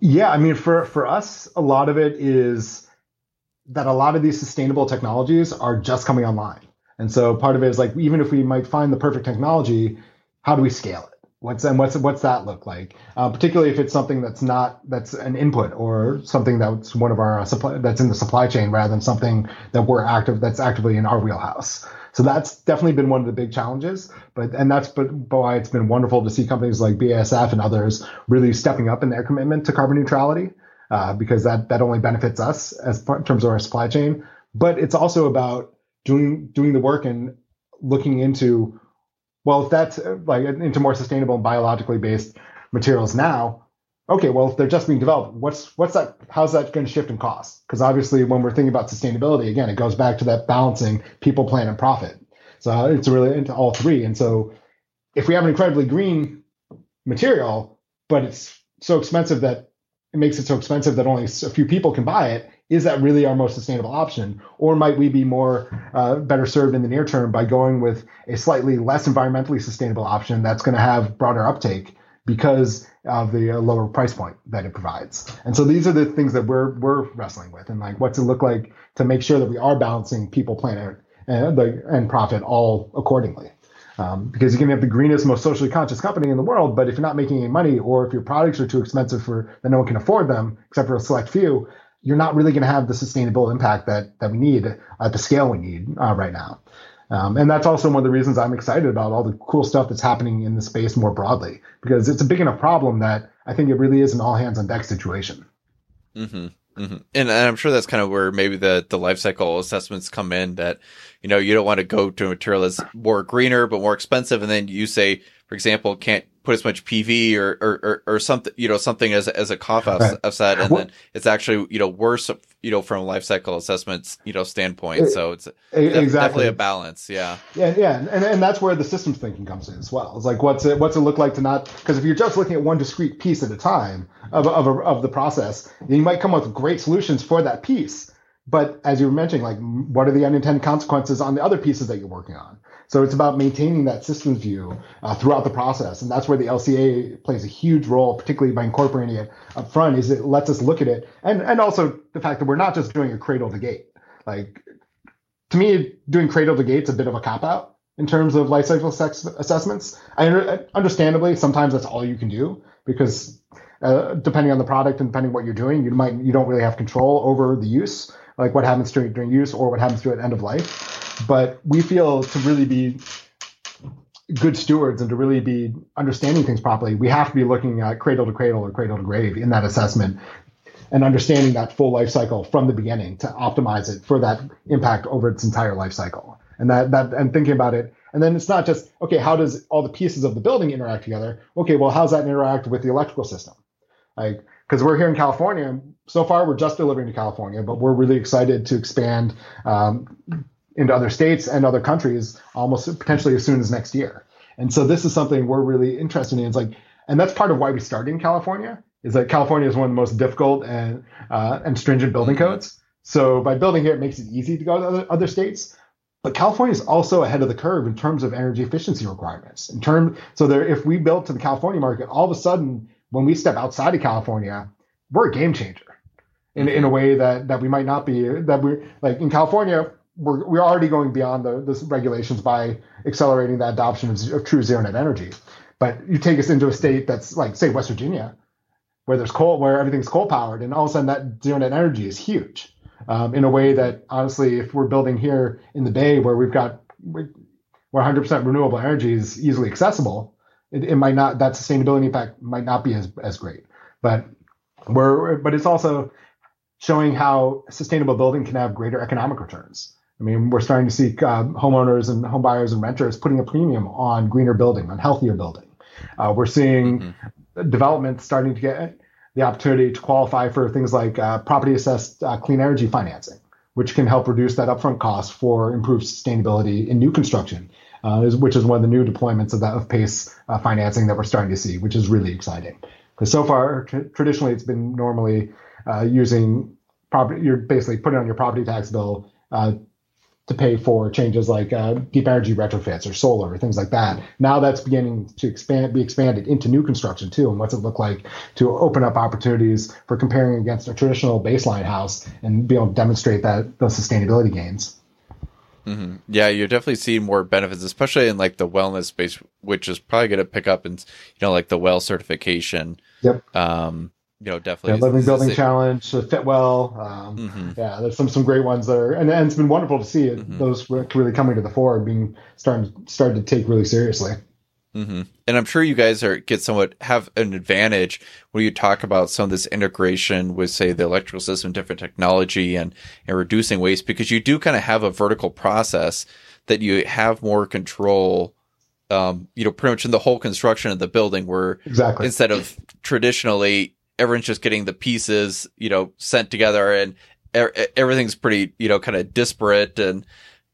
Yeah i mean for for us a lot of it is that a lot of these sustainable technologies are just coming online and so part of it is like even if we might find the perfect technology, how do we scale it? What's and what's what's that look like? Uh, particularly if it's something that's not that's an input or something that's one of our uh, supply that's in the supply chain rather than something that we're active that's actively in our wheelhouse. So that's definitely been one of the big challenges. But and that's but, why it's been wonderful to see companies like BASF and others really stepping up in their commitment to carbon neutrality uh, because that that only benefits us as in terms of our supply chain. But it's also about doing doing the work and looking into well if that's uh, like into more sustainable and biologically based materials now okay well if they're just being developed what's what's that how's that going to shift in cost? Because obviously when we're thinking about sustainability again it goes back to that balancing people planet and profit. So it's really into all three. And so if we have an incredibly green material but it's so expensive that it makes it so expensive that only a few people can buy it is that really our most sustainable option? Or might we be more uh, better served in the near term by going with a slightly less environmentally sustainable option that's going to have broader uptake because of the uh, lower price point that it provides? And so these are the things that we're we're wrestling with and like what's it look like to make sure that we are balancing people planet and, the, and profit all accordingly? Um, because you can have the greenest, most socially conscious company in the world, but if you're not making any money, or if your products are too expensive for that no one can afford them, except for a select few, you're not really going to have the sustainable impact that that we need at the scale we need uh, right now. Um, and that's also one of the reasons I'm excited about all the cool stuff that's happening in the space more broadly, because it's a big enough problem that I think it really is an all hands on deck situation. Mm-hmm. Mm-hmm. And, and, I'm sure that's kind of where maybe the, the life cycle assessments come in that, you know, you don't want to go to a material that's more greener, but more expensive. And then you say, for example, can't put as much PV or, or, or, or something, you know, something as, as a cough right. offset. And well, then it's actually, you know, worse, you know, from a life cycle assessments, you know, standpoint. It, so it's exactly. definitely a balance. Yeah. Yeah. Yeah. And, and that's where the systems thinking comes in as well. It's like, what's it, what's it look like to not, because if you're just looking at one discrete piece at a time of, of, a, of the process, you might come up with great solutions for that piece. But as you were mentioning, like, what are the unintended consequences on the other pieces that you're working on? So it's about maintaining that systems view uh, throughout the process, and that's where the LCA plays a huge role, particularly by incorporating it up front. Is it lets us look at it, and and also the fact that we're not just doing a cradle to gate. Like to me, doing cradle to gate's a bit of a cop out in terms of life cycle assessments. I understandably sometimes that's all you can do because uh, depending on the product and depending what you're doing, you might you don't really have control over the use, like what happens during during use or what happens to at end of life. But we feel to really be good stewards and to really be understanding things properly, we have to be looking at cradle to cradle or cradle to grave in that assessment and understanding that full life cycle from the beginning to optimize it for that impact over its entire life cycle. And that that and thinking about it. And then it's not just, okay, how does all the pieces of the building interact together? Okay, well, how's that interact with the electrical system? Like, because we're here in California. So far, we're just delivering to California, but we're really excited to expand um, into other states and other countries almost potentially as soon as next year. And so this is something we're really interested in. It's like, and that's part of why we started in California is that California is one of the most difficult and uh, and stringent building codes. So by building here, it makes it easy to go to other, other states. But California is also ahead of the curve in terms of energy efficiency requirements. In term, so there, if we built to the California market, all of a sudden, when we step outside of California, we're a game changer in, in a way that that we might not be. That we're like in California, we're, we're already going beyond the, the regulations by accelerating the adoption of, of true zero net energy. But you take us into a state that's like, say, West Virginia, where there's coal, where everything's coal powered, and all of a sudden that zero net energy is huge. Um, in a way that honestly, if we're building here in the Bay, where we've got where 100% renewable energy is easily accessible, it, it might not that sustainability impact might not be as as great. But we're but it's also showing how sustainable building can have greater economic returns. I mean, we're starting to see uh, homeowners and home buyers and renters putting a premium on greener building, on healthier building. Uh, we're seeing mm-hmm. development starting to get the opportunity to qualify for things like uh, property assessed uh, clean energy financing, which can help reduce that upfront cost for improved sustainability in new construction, uh, which is one of the new deployments of that of PACE uh, financing that we're starting to see, which is really exciting. Because so far, tr- traditionally, it's been normally using property, you're basically putting on your property tax bill uh, to pay for changes like uh, deep energy retrofits or solar or things like that. Now that's beginning to expand, be expanded into new construction too. And what's it look like to open up opportunities for comparing against a traditional baseline house and be able to demonstrate that those sustainability gains. Mm-hmm. Yeah, you're definitely seeing more benefits, especially in like the wellness space, which is probably going to pick up in, you know, like the well certification. Yep. Um, you know, definitely yeah, living building challenge, uh, Fitwel. Um, mm-hmm. Yeah, there's some some great ones there, and, and it's been wonderful to see it, mm-hmm. those really coming to the fore and being starting started to take really seriously. Mm-hmm. And I'm sure you guys are get somewhat have an advantage when you talk about some of this integration with, say, the electrical system, different technology, and and reducing waste because you do kind of have a vertical process that you have more control. Um, you know, pretty much in the whole construction of the building, where exactly instead of traditionally everyone's just getting the pieces, you know, sent together and er- everything's pretty, you know, kind of disparate and,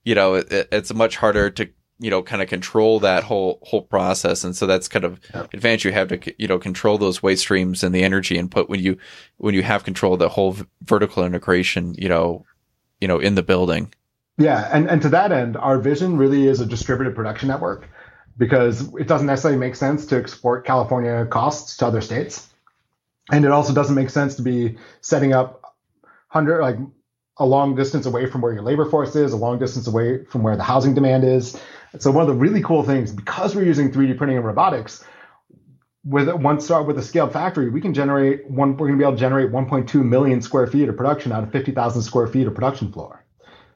you know, it, it's much harder to, you know, kind of control that whole, whole process. And so that's kind of yeah. advantage you have to, you know, control those waste streams and the energy input when you, when you have control of the whole v- vertical integration, you know, you know, in the building. Yeah. And, and to that end, our vision really is a distributed production network because it doesn't necessarily make sense to export California costs to other states and it also doesn't make sense to be setting up hundred like a long distance away from where your labor force is, a long distance away from where the housing demand is. So one of the really cool things, because we're using 3D printing and robotics, with one start with a scaled factory, we can generate one. We're going to be able to generate 1.2 million square feet of production out of 50,000 square feet of production floor.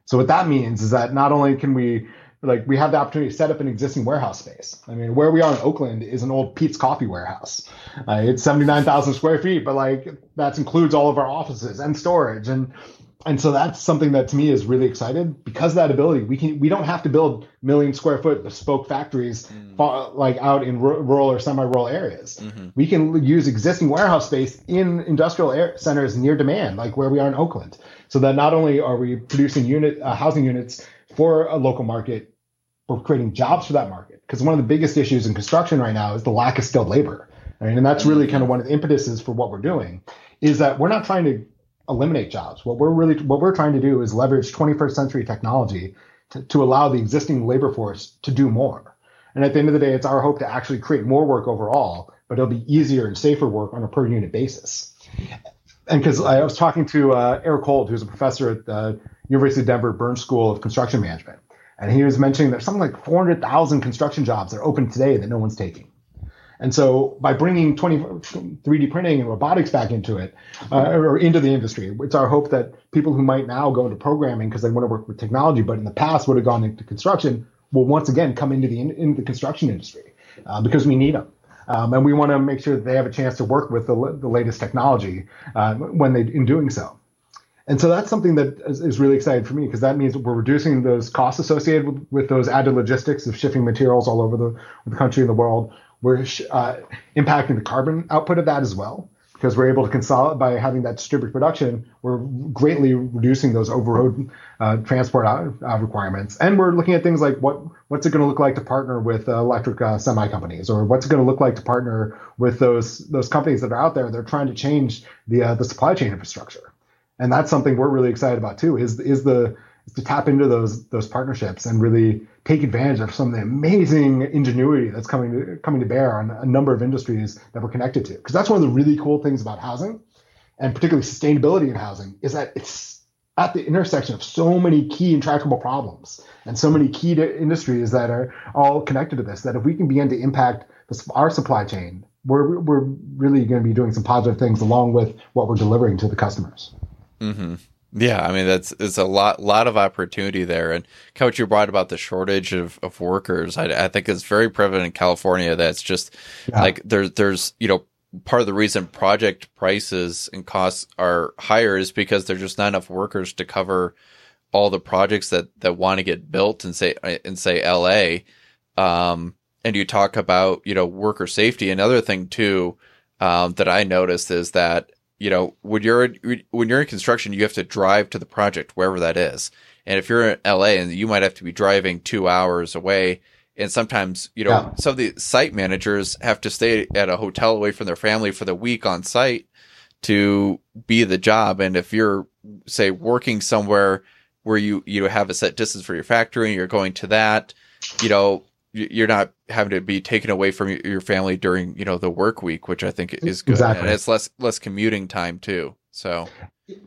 So what that means is that not only can we like we have the opportunity to set up an existing warehouse space. I mean, where we are in Oakland is an old Peet's Coffee warehouse. Uh, it's 79,000 square feet, but like that includes all of our offices and storage. And, and so that's something that to me is really excited because of that ability. We can, we don't have to build million square foot bespoke factories mm. far, like out in r- rural or semi-rural areas. Mm-hmm. We can use existing warehouse space in industrial centers near demand, like where we are in Oakland. So that not only are we producing unit uh, housing units for a local market, we're creating jobs for that market. Because one of the biggest issues in construction right now is the lack of skilled labor. I mean, and that's really kind of one of the impetuses for what we're doing is that we're not trying to eliminate jobs. What we're really what we're trying to do is leverage 21st century technology to, to allow the existing labor force to do more. And at the end of the day, it's our hope to actually create more work overall, but it'll be easier and safer work on a per unit basis. And because I was talking to uh, Eric Holt, who's a professor at the University of Denver Burns School of Construction Management, and he was mentioning there's something like 400,000 construction jobs that are open today that no one's taking. And so by bringing 20, 3D printing and robotics back into it, uh, or into the industry, it's our hope that people who might now go into programming because they want to work with technology, but in the past would have gone into construction, will once again come into the into the construction industry uh, because we need them. Um, and we want to make sure that they have a chance to work with the, the latest technology uh, when they in doing so. And so that's something that is, is really exciting for me because that means we're reducing those costs associated with, with, those added logistics of shipping materials all over the, the country and the world. We're uh, impacting the carbon output of that as well because we're able to consolidate by having that distributed production. We're greatly reducing those over-road uh, transport uh, requirements, and we're looking at things like what what's it going to look like to partner with uh, electric uh, semi companies, or what's it going to look like to partner with those those companies that are out there. They're trying to change the uh, the supply chain infrastructure, and that's something we're really excited about too. Is is the to tap into those those partnerships and really take advantage of some of the amazing ingenuity that's coming to, coming to bear on a number of industries that we're connected to. Because that's one of the really cool things about housing, and particularly sustainability in housing, is that it's at the intersection of so many key intractable problems and so many key industries that are all connected to this. That if we can begin to impact our supply chain, we're we're really going to be doing some positive things along with what we're delivering to the customers. Mm-hmm. Yeah, I mean that's it's a lot lot of opportunity there, and coach you brought about the shortage of, of workers. I, I think it's very prevalent in California. That's just yeah. like there's there's you know part of the reason project prices and costs are higher is because there's just not enough workers to cover all the projects that that want to get built in say in say L.A. Um, and you talk about you know worker safety. Another thing too um, that I noticed is that you know, when you're when you're in construction, you have to drive to the project wherever that is. And if you're in LA, and you might have to be driving two hours away, and sometimes you know yeah. some of the site managers have to stay at a hotel away from their family for the week on site to be the job. And if you're say working somewhere where you you have a set distance for your factory and you're going to that, you know, you're not having to be taken away from your family during you know the work week which i think is good exactly. and it's less less commuting time too so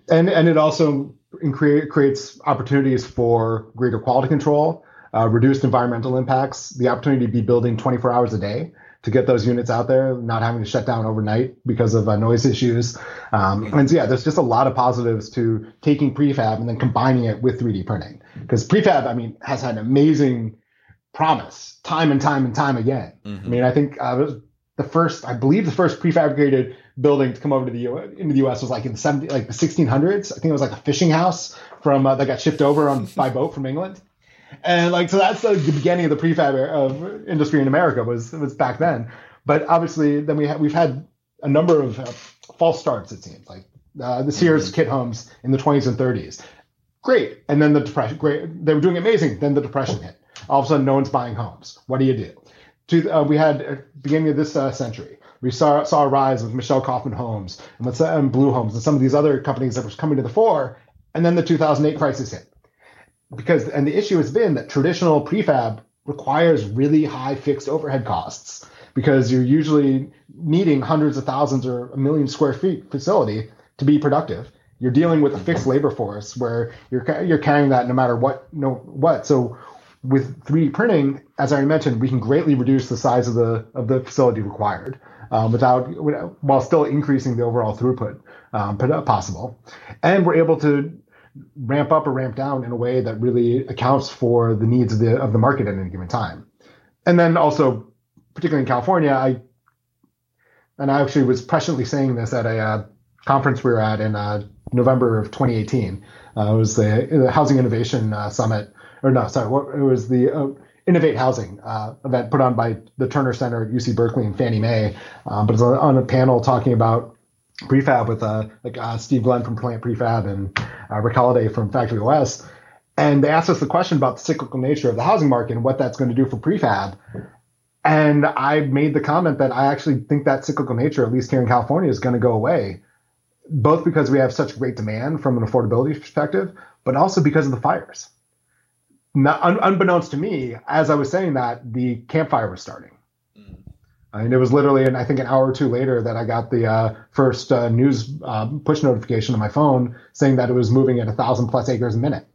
and and it also create, creates opportunities for greater quality control uh, reduced environmental impacts the opportunity to be building 24 hours a day to get those units out there, not having to shut down overnight because of uh, noise issues. Um, and so, yeah, there's just a lot of positives to taking prefab and then combining it with 3D printing. Because prefab, I mean, has had amazing promise time and time and time again. Mm-hmm. I mean, I think uh, the first, I believe the first prefabricated building to come over to the U- into the U.S. was like in the 70, like the 1600s. I think it was like a fishing house from uh, that got shipped over on by boat from England. And like so, that's the, the beginning of the prefab of industry in America was was back then. But obviously, then we ha- we've had a number of uh, false starts. It seems like uh, the Sears mm-hmm. kit homes in the 20s and 30s, great, and then the depression, great, they were doing amazing. Then the depression hit all of a sudden, no one's buying homes. What do you do? To, uh, we had the beginning of this uh, century, we saw saw a rise with Michelle Kaufmann Homes and, with, and Blu Homes and some of these other companies that were coming to the fore. And then the 2008 crisis hit. Because and the issue has been that traditional prefab requires really high fixed overhead costs because you're usually needing hundreds of thousands or a million square feet facility to be productive. You're dealing with a fixed labor force where you're you're carrying that no matter what no what. So with 3D printing, as I mentioned, we can greatly reduce the size of the of the facility required um, without while still increasing the overall throughput um, possible, and we're able to ramp up or ramp down in a way that really accounts for the needs of the of the market at any given time. And then also, particularly in California, I and I actually was presciently saying this at a uh, conference we were at in uh, November of 2018. Uh, it was the, the Housing Innovation uh, Summit or no, sorry, what, it was the uh, Innovate Housing uh, event put on by the Terner Center at UC Berkeley and Fannie Mae. Um, but it's on, on, a panel talking about prefab with uh, like uh, Steve Glenn from Plant Prefab and uh, Rick Holliday from Factory OS. And they asked us the question about the cyclical nature of the housing market and what that's going to do for prefab. And I made the comment that I actually think that cyclical nature, at least here in California, is going to go away, both because we have such great demand from an affordability perspective, but also because of the fires not, un, unbeknownst to me, as I was saying that, the Camp Fire was starting. And it was literally, and I think an hour or two later, that I got the uh, first uh, news uh, push notification on my phone saying that it was moving at a thousand plus acres a minute.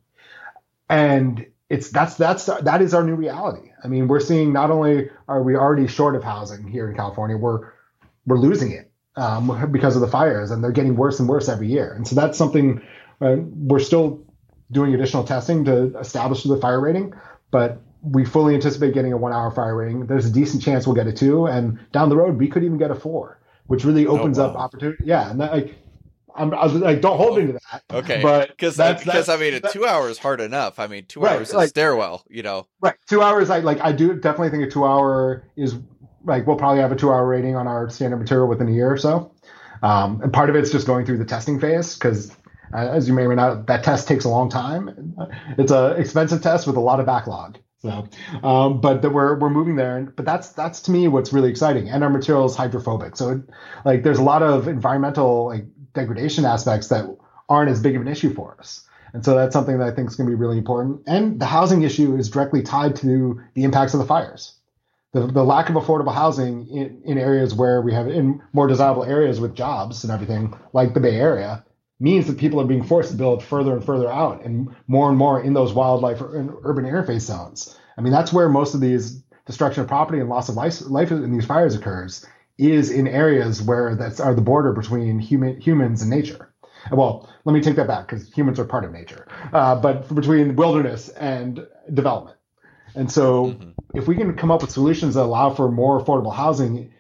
And it's that's that's that is our new reality. I mean, we're seeing not only are we already short of housing here in California, we're we're losing it um, because of the fires, and they're getting worse and worse every year. And so that's something uh, we're still doing additional testing to establish the fire rating, but we fully anticipate getting a one hour fire rating. There's a decent chance we'll get a two, and down the road we could even get a four, which really oh, opens oh, wow. up opportunity. Yeah, and that, like I'm I was, like, don't hold me to that. Okay, but because because I mean, a two hours is hard enough. I mean, two right, hours is like, stairwell. You know, right? Two hours. I like. I do definitely think a two hour is like we'll probably have a two hour rating on our standard material within a year or so. Um, and part of it's just going through the testing phase because as you may or may not, that test takes a long time. It's a expensive test with a lot of backlog. So, um, but we're we're moving there, but that's that's to me what's really exciting. And our material is hydrophobic, so it, like there's a lot of environmental like degradation aspects that aren't as big of an issue for us. And so that's something that I think is going to be really important. And the housing issue is directly tied to the impacts of the fires. The, the lack of affordable housing in, in areas where we have in more desirable areas with jobs and everything, like the Bay Area, means that people are being forced to build further and further out and more and more in those wildlife and urban interface zones. I mean, that's where most of these destruction of property and loss of life, life in these fires occurs is in areas where that's are the border between human humans and nature. Well, let me take that back because humans are part of nature, uh, but between wilderness and development. And so, mm-hmm. if we can come up with solutions that allow for more affordable housing,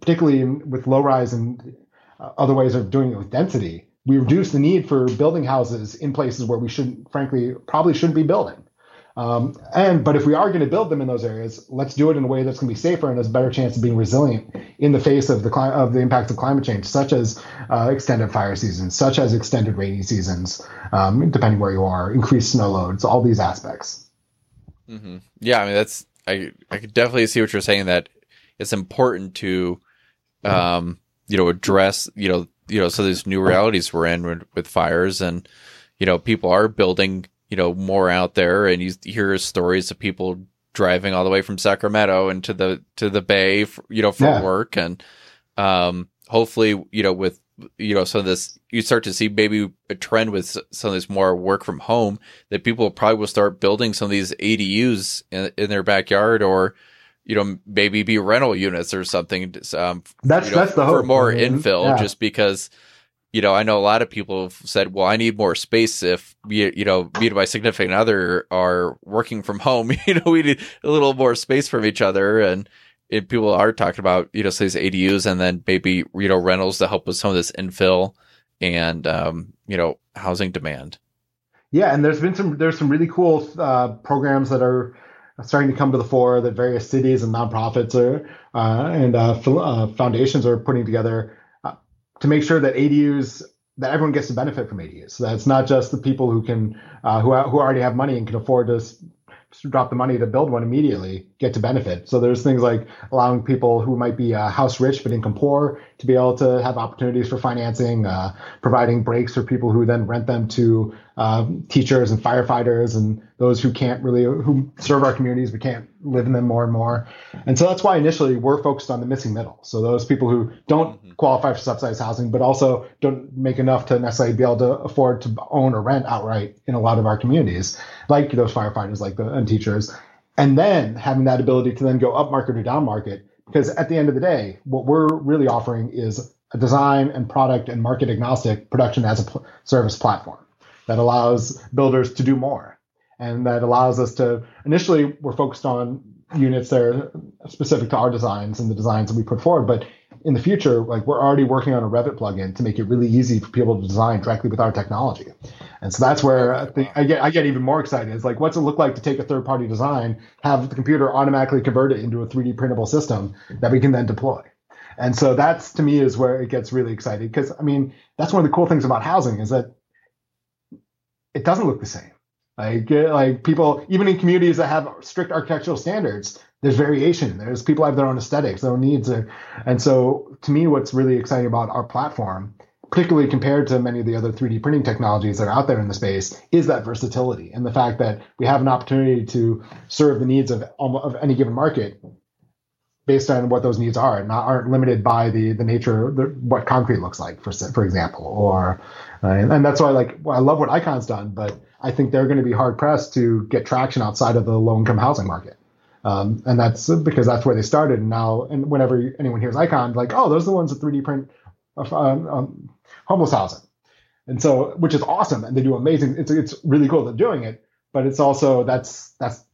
particularly in, with low rise and uh, other ways of doing it with density, we reduce the need for building houses in places where we shouldn't, frankly, probably shouldn't be building. Um, and but if we are going to build them in those areas, let's do it in a way that's going to be safer and has a better chance of being resilient in the face of the cli- of the impacts of climate change, such as uh, extended fire seasons, such as extended rainy seasons, um, depending where you are, increased snow loads, all these aspects. Mm-hmm. Yeah, I mean that's I I could definitely see what you're saying that it's important to, um, you know, address you know you know so these new realities we're in with, with fires and you know people are building you know, more out there and you hear stories of people driving all the way from Sacramento into the, to the Bay, for, you know, for yeah. work. And, um, hopefully, you know, with, you know, some of this, you start to see maybe a trend with some of this more work from home that people probably will start building some of these ADUs in, in their backyard or, you know, maybe be rental units or something. Um, that's, you know, that's the hope. For more infill, yeah. just because, you know, I know a lot of people have said, well, I need more space if, you, you know, me and my significant other are working from home. you know, we need a little more space from each other. And, and people are talking about, you know, say these ADUs and then maybe, you know, rentals to help with some of this infill and, um, you know, housing demand. Yeah. And there's been some, there's some really cool uh, programs that are, starting to come to the fore that various cities and nonprofits are uh, and uh, uh, foundations are putting together to make sure that ADUs that everyone gets to benefit from ADUs. So that's not just the people who can uh, who who already have money and can afford to drop the money to build one immediately get to benefit. So there's things like allowing people who might be uh, house rich but income poor to be able to have opportunities for financing, uh, providing breaks for people who then rent them to um, teachers and firefighters and those who can't really who serve our communities but can't live in them more and more. And so that's why initially we're focused on the missing middle. So those people who don't mm-hmm. qualify for subsidized housing but also don't make enough to necessarily be able to afford to own or rent outright in a lot of our communities, like those firefighters, like the and teachers. And then having that ability to then go up market or down market, because at the end of the day, what we're really offering is a design and product and market agnostic production as a pl- service platform that allows builders to do more. And that allows us to initially we're focused on units that are specific to our designs and the designs that we put forward. But in the future, like we're already working on a Revit plugin to make it really easy for people to design directly with our technology. And so that's where I think I get I get even more excited. It's like what's it look like to take a third party design, have the computer automatically convert it into a 3D printable system that we can then deploy. And so that's to me is where it gets really exciting because I mean that's one of the cool things about housing is that it doesn't look the same. Like like people even in communities that have strict architectural standards, there's variation. There's people have their own aesthetics, their own needs, and so to me, what's really exciting about our platform, particularly compared to many of the other 3D printing technologies that are out there in the space, is that versatility and the fact that we have an opportunity to serve the needs of, of any given market based on what those needs are, not aren't limited by the the nature the, what concrete looks like, for for example, or uh, and that's why like well, I love what Icon's done, but I think they're going to be hard pressed to get traction outside of the low income housing market. Um, and that's because that's where they started. And now, and whenever anyone hears Icon, like, oh, those are the ones that 3D print uh, um, homeless housing. And so, which is awesome, and they do amazing. It's it's really cool that they're doing it, but it's also that's that's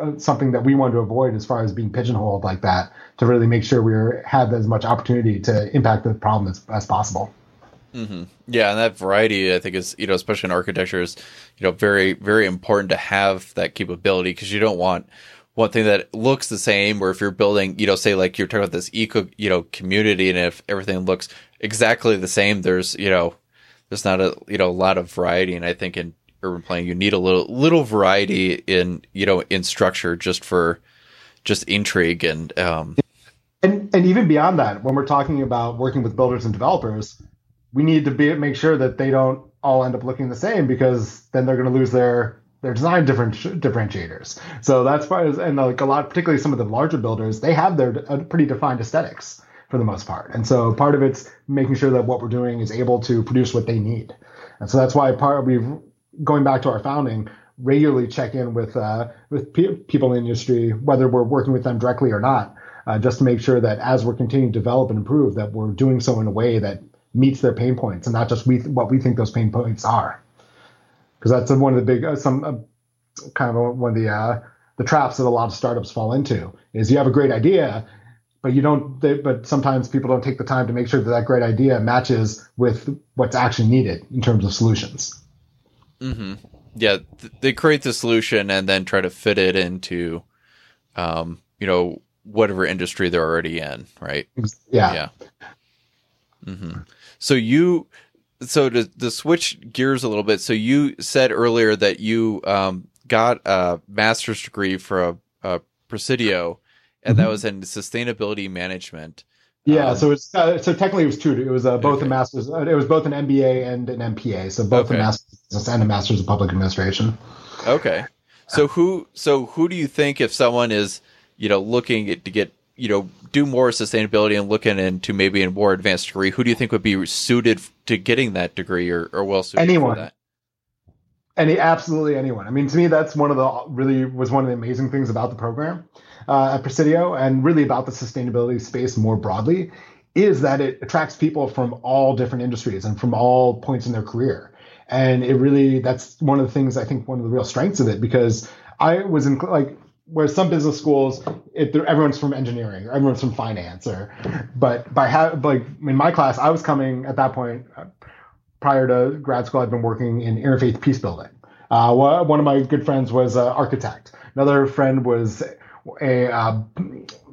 uh, something that we want to avoid as far as being pigeonholed like that to really make sure we have as much opportunity to impact the problem as, as possible. Mm-hmm. Yeah, and that variety, I think, is you know, especially in architecture, is you know, very very important to have that capability because you don't want one thing that looks the same. Or if you're building, you know, say like you're talking about this eco, you know, community, and if everything looks exactly the same, there's you know, there's not a you know a lot of variety, and I think in urban planning you need a little little variety in you know in structure just for just intrigue and um and and even beyond that when we're talking about working with builders and developers we need to be make sure that they don't all end up looking the same because then they're going to lose their their design different differentiators. So that's why, and like a lot, particularly some of the larger builders, they have their uh, pretty defined aesthetics for the most part. And so part of it's making sure that what we're doing is able to produce what they need. And so that's why part we've going back to our founding regularly check in with uh, with pe- people in the industry, whether we're working with them directly or not, uh, just to make sure that as we're continuing to develop and improve, that we're doing so in a way that meets their pain points and not just we what we think those pain points are. Because that's one of the big uh, some uh, kind of one of the uh, the traps that a lot of startups fall into is you have a great idea but you don't they, but sometimes people don't take the time to make sure that that great idea matches with what's actually needed in terms of solutions mm-hmm. yeah th- they create the solution and then try to fit it into um, you know whatever industry they're already in right yeah yeah mm-hmm. So you, so to, to switch gears a little bit, so you said earlier that you um, got a master's degree from uh, Presidio, and mm-hmm. that was in sustainability management. Yeah, um, so it's uh, so technically it was two. It was uh, both okay. a master's. Uh, it was both an MBA and an MPA. So both okay. a master's and a master's of public administration. Okay. So who so who do you think if someone is you know looking to get you know do more sustainability and looking into maybe a more advanced degree, who do you think would be suited to getting that degree or, or well suited anyone. for that? Any absolutely anyone. I mean, to me, that's one of the really was one of the amazing things about the program uh, at Presidio, and really about the sustainability space more broadly, is that it attracts people from all different industries and from all points in their career. And it really that's one of the things I think one of the real strengths of it because I was in like where some business schools, it, everyone's from engineering or everyone's from finance, or but by have like in my class, I was coming at that point uh, prior to grad school. I'd been working in interfaith peace building. Uh, one of my good friends was an architect. Another friend was a uh,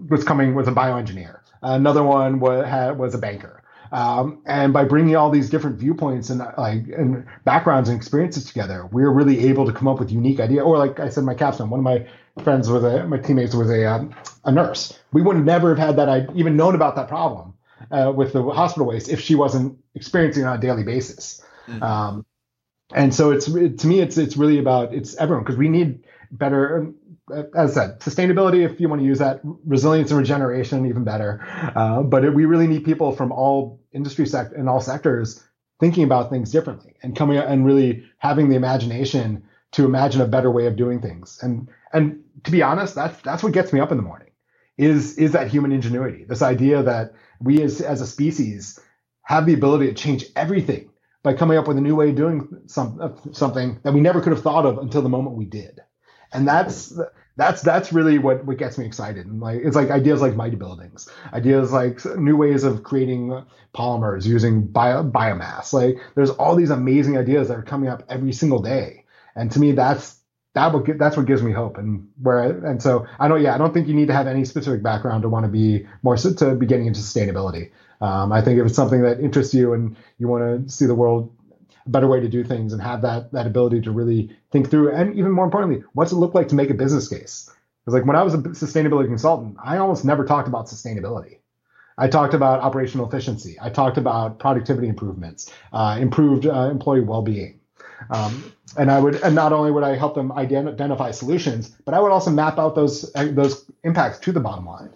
was coming was a bioengineer. Another one was was a banker. Um, and by bringing all these different viewpoints and like and backgrounds and experiences together, we we're really able to come up with unique idea. Or like I said, my capstone, one of my friends with a my teammates was a um, a nurse. We would never have had that I even known about that problem uh, with the hospital waste if she wasn't experiencing it on a daily basis. Mm-hmm. Um, and so it's to me it's it's really about it's everyone because we need better as I said, sustainability, if you want to use that, resilience and regeneration, even better. Uh, but it, we really need people from all industry sect and all sectors thinking about things differently and coming and really having the imagination to imagine a better way of doing things. And and to be honest, that's that's what gets me up in the morning. Is is that human ingenuity? This idea that we as as a species have the ability to change everything by coming up with a new way of doing some uh, something that we never could have thought of until the moment we did. And that's that's that's really what what gets me excited. And like it's like ideas like mighty buildings, ideas like new ways of creating polymers using bio, biomass. Like there's all these amazing ideas that are coming up every single day. And to me, that's that get, that's what gives me hope and where I, and so I don't yeah I don't think you need to have any specific background to want to be more to be getting into sustainability. Um, I think if it's something that interests you and you want to see the world a better way to do things and have that that ability to really think through and even more importantly, what's it look like to make a business case? Because like when I was a sustainability consultant, I almost never talked about sustainability. I talked about operational efficiency. I talked about productivity improvements, uh, improved uh, employee well-being. Um, and I would, and not only would I help them identify solutions, but I would also map out those those impacts to the bottom line.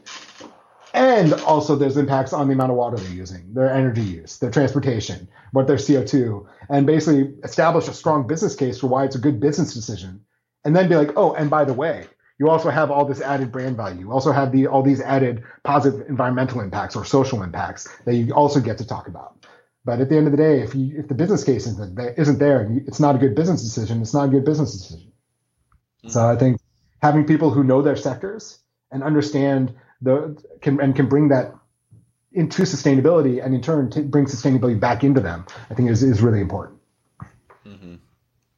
And also, there's impacts on the amount of water they're using, their energy use, their transportation, what their CO2, and basically establish a strong business case for why it's a good business decision. And then be like, oh, and by the way, you also have all this added brand value. You also have the all these added positive environmental impacts or social impacts that you also get to talk about. But at the end of the day, if you if the business case isn't isn't there, it's not a good business decision. It's not a good business decision. Mm-hmm. So I think having people who know their sectors and understand the can and can bring that into sustainability and in turn bring sustainability back into them, I think is is really important. Mm-hmm.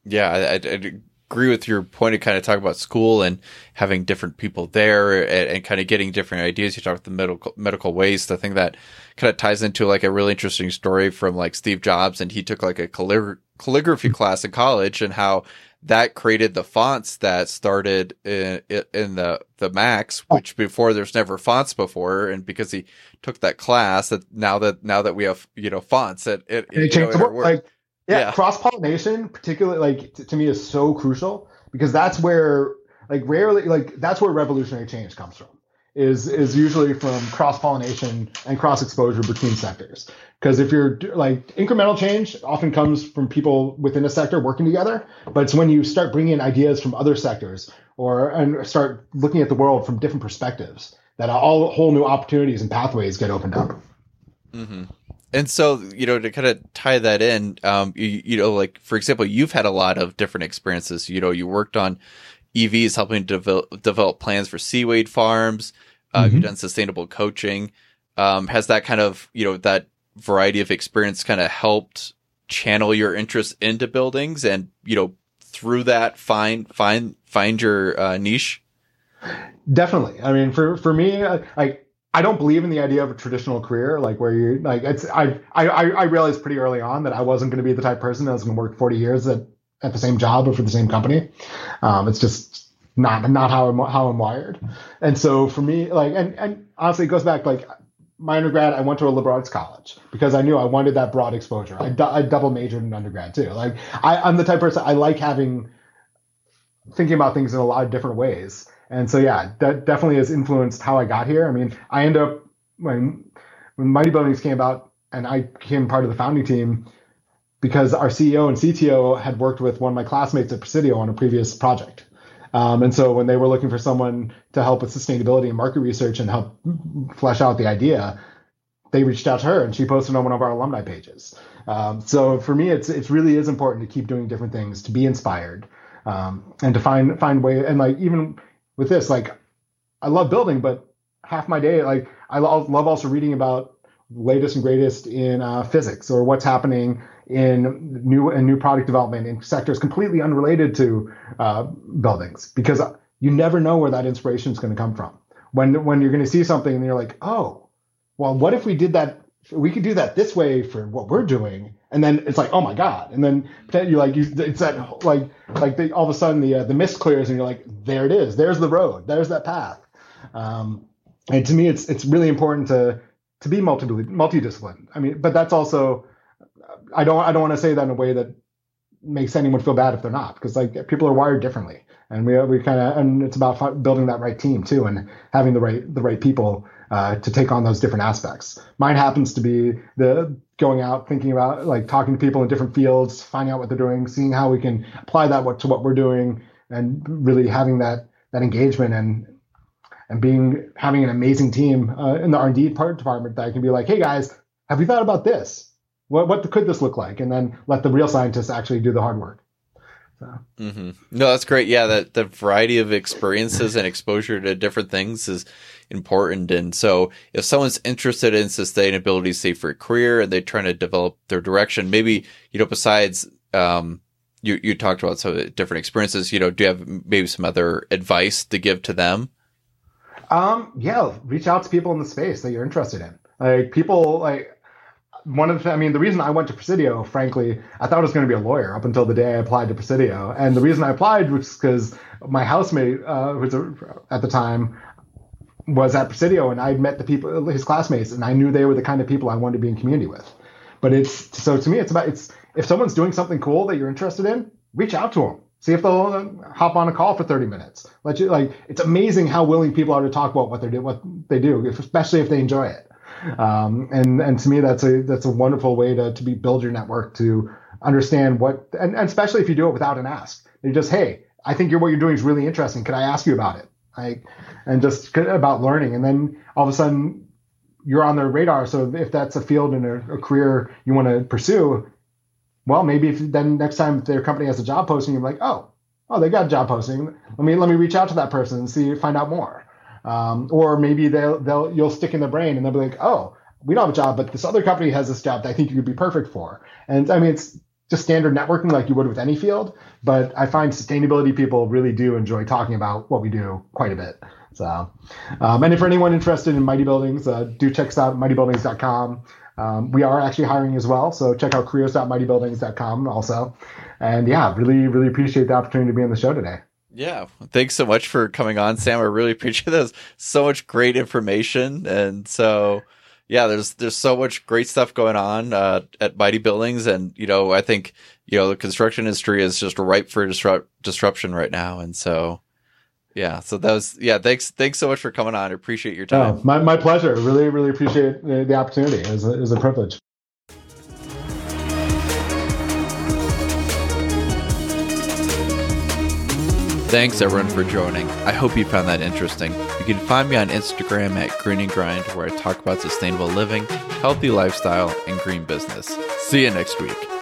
Yeah, I, I, agree with your point of kind of talking about school and having different people there and, and kind of getting different ideas. You talk about the medical medical waste. I think that kind of ties into like a really interesting story from like Steve Jobs, and he took like a callig- calligraphy class in college, and how that created the fonts that started in, in the the Macs, which before there's never fonts before, and because he took that class, that now that now that we have you know fonts, it it, it changed know, like yeah, yeah. cross pollination, particularly like t- to me, is so crucial because that's where like rarely like that's where revolutionary change comes from. Is is usually from cross pollination and cross exposure between sectors. Because if you're like incremental change often comes from people within a sector working together, but it's when you start bringing in ideas from other sectors or and start looking at the world from different perspectives that all whole new opportunities and pathways get opened up. Mm-hmm. And so, you know, to kind of tie that in, um, you, you, know, like for example, you've had a lot of different experiences. You know, you worked on EVs, helping develop, develop plans for seaweed farms. Uh, mm-hmm. You've done sustainable coaching. Um, has that kind of, you know, that variety of experience kind of helped channel your interest into buildings and, you know, through that find, find, find your uh, niche? Definitely. I mean, for, for me, like, I don't believe in the idea of a traditional career, like where you like it's. I I I realized pretty early on that I wasn't going to be the type of person that was going to work 40 years at, at the same job or for the same company. Um, it's just not not how I'm how I'm wired. And so for me, like, and and honestly, it goes back like my undergrad. I went to a liberal arts college because I knew I wanted that broad exposure. I, I double majored in undergrad too. Like I, I'm the type of person I like having thinking about things in a lot of different ways. And so, yeah, that definitely has influenced how I got here. I mean, I end up when when Mighty Buildings came about, and I became part of the founding team because our CEO and CTO had worked with one of my classmates at Presidio on a previous project. Um, and so when they were looking for someone to help with sustainability and market research and help flesh out the idea, they reached out to her and she posted on one of our alumni pages. Um, so for me, it's it really is important to keep doing different things, to be inspired, um, and to find find way and like even with this, like I love building, but half my day, like I love also reading about latest and greatest in uh, physics or what's happening in new and new product development in sectors completely unrelated to uh, buildings because you never know where that inspiration is going to come from. When when you're going to see something and you're like, oh, well, what if we did that? We could do that this way for what we're doing, and then it's like, oh my god, and then you like you, it's that like like the, all of a sudden the uh, the mist clears and you're like, there it is, there's the road, there's that path. Um, and to me, it's it's really important to to be multi multidisciplined. I mean, but that's also I don't I don't want to say that in a way that makes anyone feel bad if they're not because like people are wired differently and we we kind of and it's about building that right team too and having the right the right people uh, to take on those different aspects. Mine happens to be the going out, thinking about like talking to people in different fields, finding out what they're doing, seeing how we can apply that to what we're doing, and really having that that engagement and and being having an amazing team uh, in the R&D part department that I can be like, hey guys, have you thought about this? What what could this look like? And then let the real scientists actually do the hard work. So. Mm-hmm. No, that's great. Yeah, that the variety of experiences and exposure to different things is important. And so, if someone's interested in sustainability, say for a career, and they're trying to develop their direction, maybe you know, besides um, you you talked about some different experiences. You know, do you have maybe some other advice to give to them? Um, yeah, reach out to people in the space that you're interested in. Like people like one of the, I mean, the reason I went to Presidio, frankly, I thought I was going to be a lawyer up until the day I applied to Presidio. And the reason I applied was because my housemate, uh, a, at the time, was at Presidio and I'd met the people, his classmates, and I knew they were the kind of people I wanted to be in community with. But it's so to me, it's about it's if someone's doing something cool that you're interested in, reach out to them. See if they'll uh, hop on a call for 30 minutes. Let you like it's amazing how willing people are to talk about what they do, what they do, especially if they enjoy it. Um, and and to me, that's a that's a wonderful way to to be build your network to understand what and, and especially if you do it without an ask. You just hey, I think you're what you're doing is really interesting. Could I ask you about it? Like and just about learning, and then all of a sudden you're on their radar. So if that's a field and a, a career you want to pursue, well, maybe if then next time their company has a job posting, you're like, oh, oh, they got a job posting. Let me let me reach out to that person and see find out more. Um, or maybe they'll they'll you'll stick in the brain and they'll be like, oh, we don't have a job, but this other company has this job that I think you could be perfect for. And I mean, it's just standard networking like you would with any field. But I find sustainability people really do enjoy talking about what we do quite a bit. So, um, and if for anyone interested in Mighty Buildings, uh, do check us out, mightybuildings.com. Um, we are actually hiring as well, so check out careers.mightybuildings.com also. And yeah, really, really appreciate the opportunity to be on the show today. Yeah, thanks so much for coming on, Sam. I really appreciate this. So much great information, and so yeah, there's there's so much great stuff going on uh, at Mighty Buildings, and you know, I think you know the construction industry is just ripe for disrupt- disruption right now, and so yeah, so that was yeah. Thanks, thanks so much for coming on. I appreciate your time. Oh, my my pleasure. Really, really appreciate the, the opportunity. It was, a, it was a privilege. Thanks everyone for joining. I hope you found that interesting. You can find me on Instagram at Green and Grind, where I talk about sustainable living, healthy lifestyle, and green business. See you next week.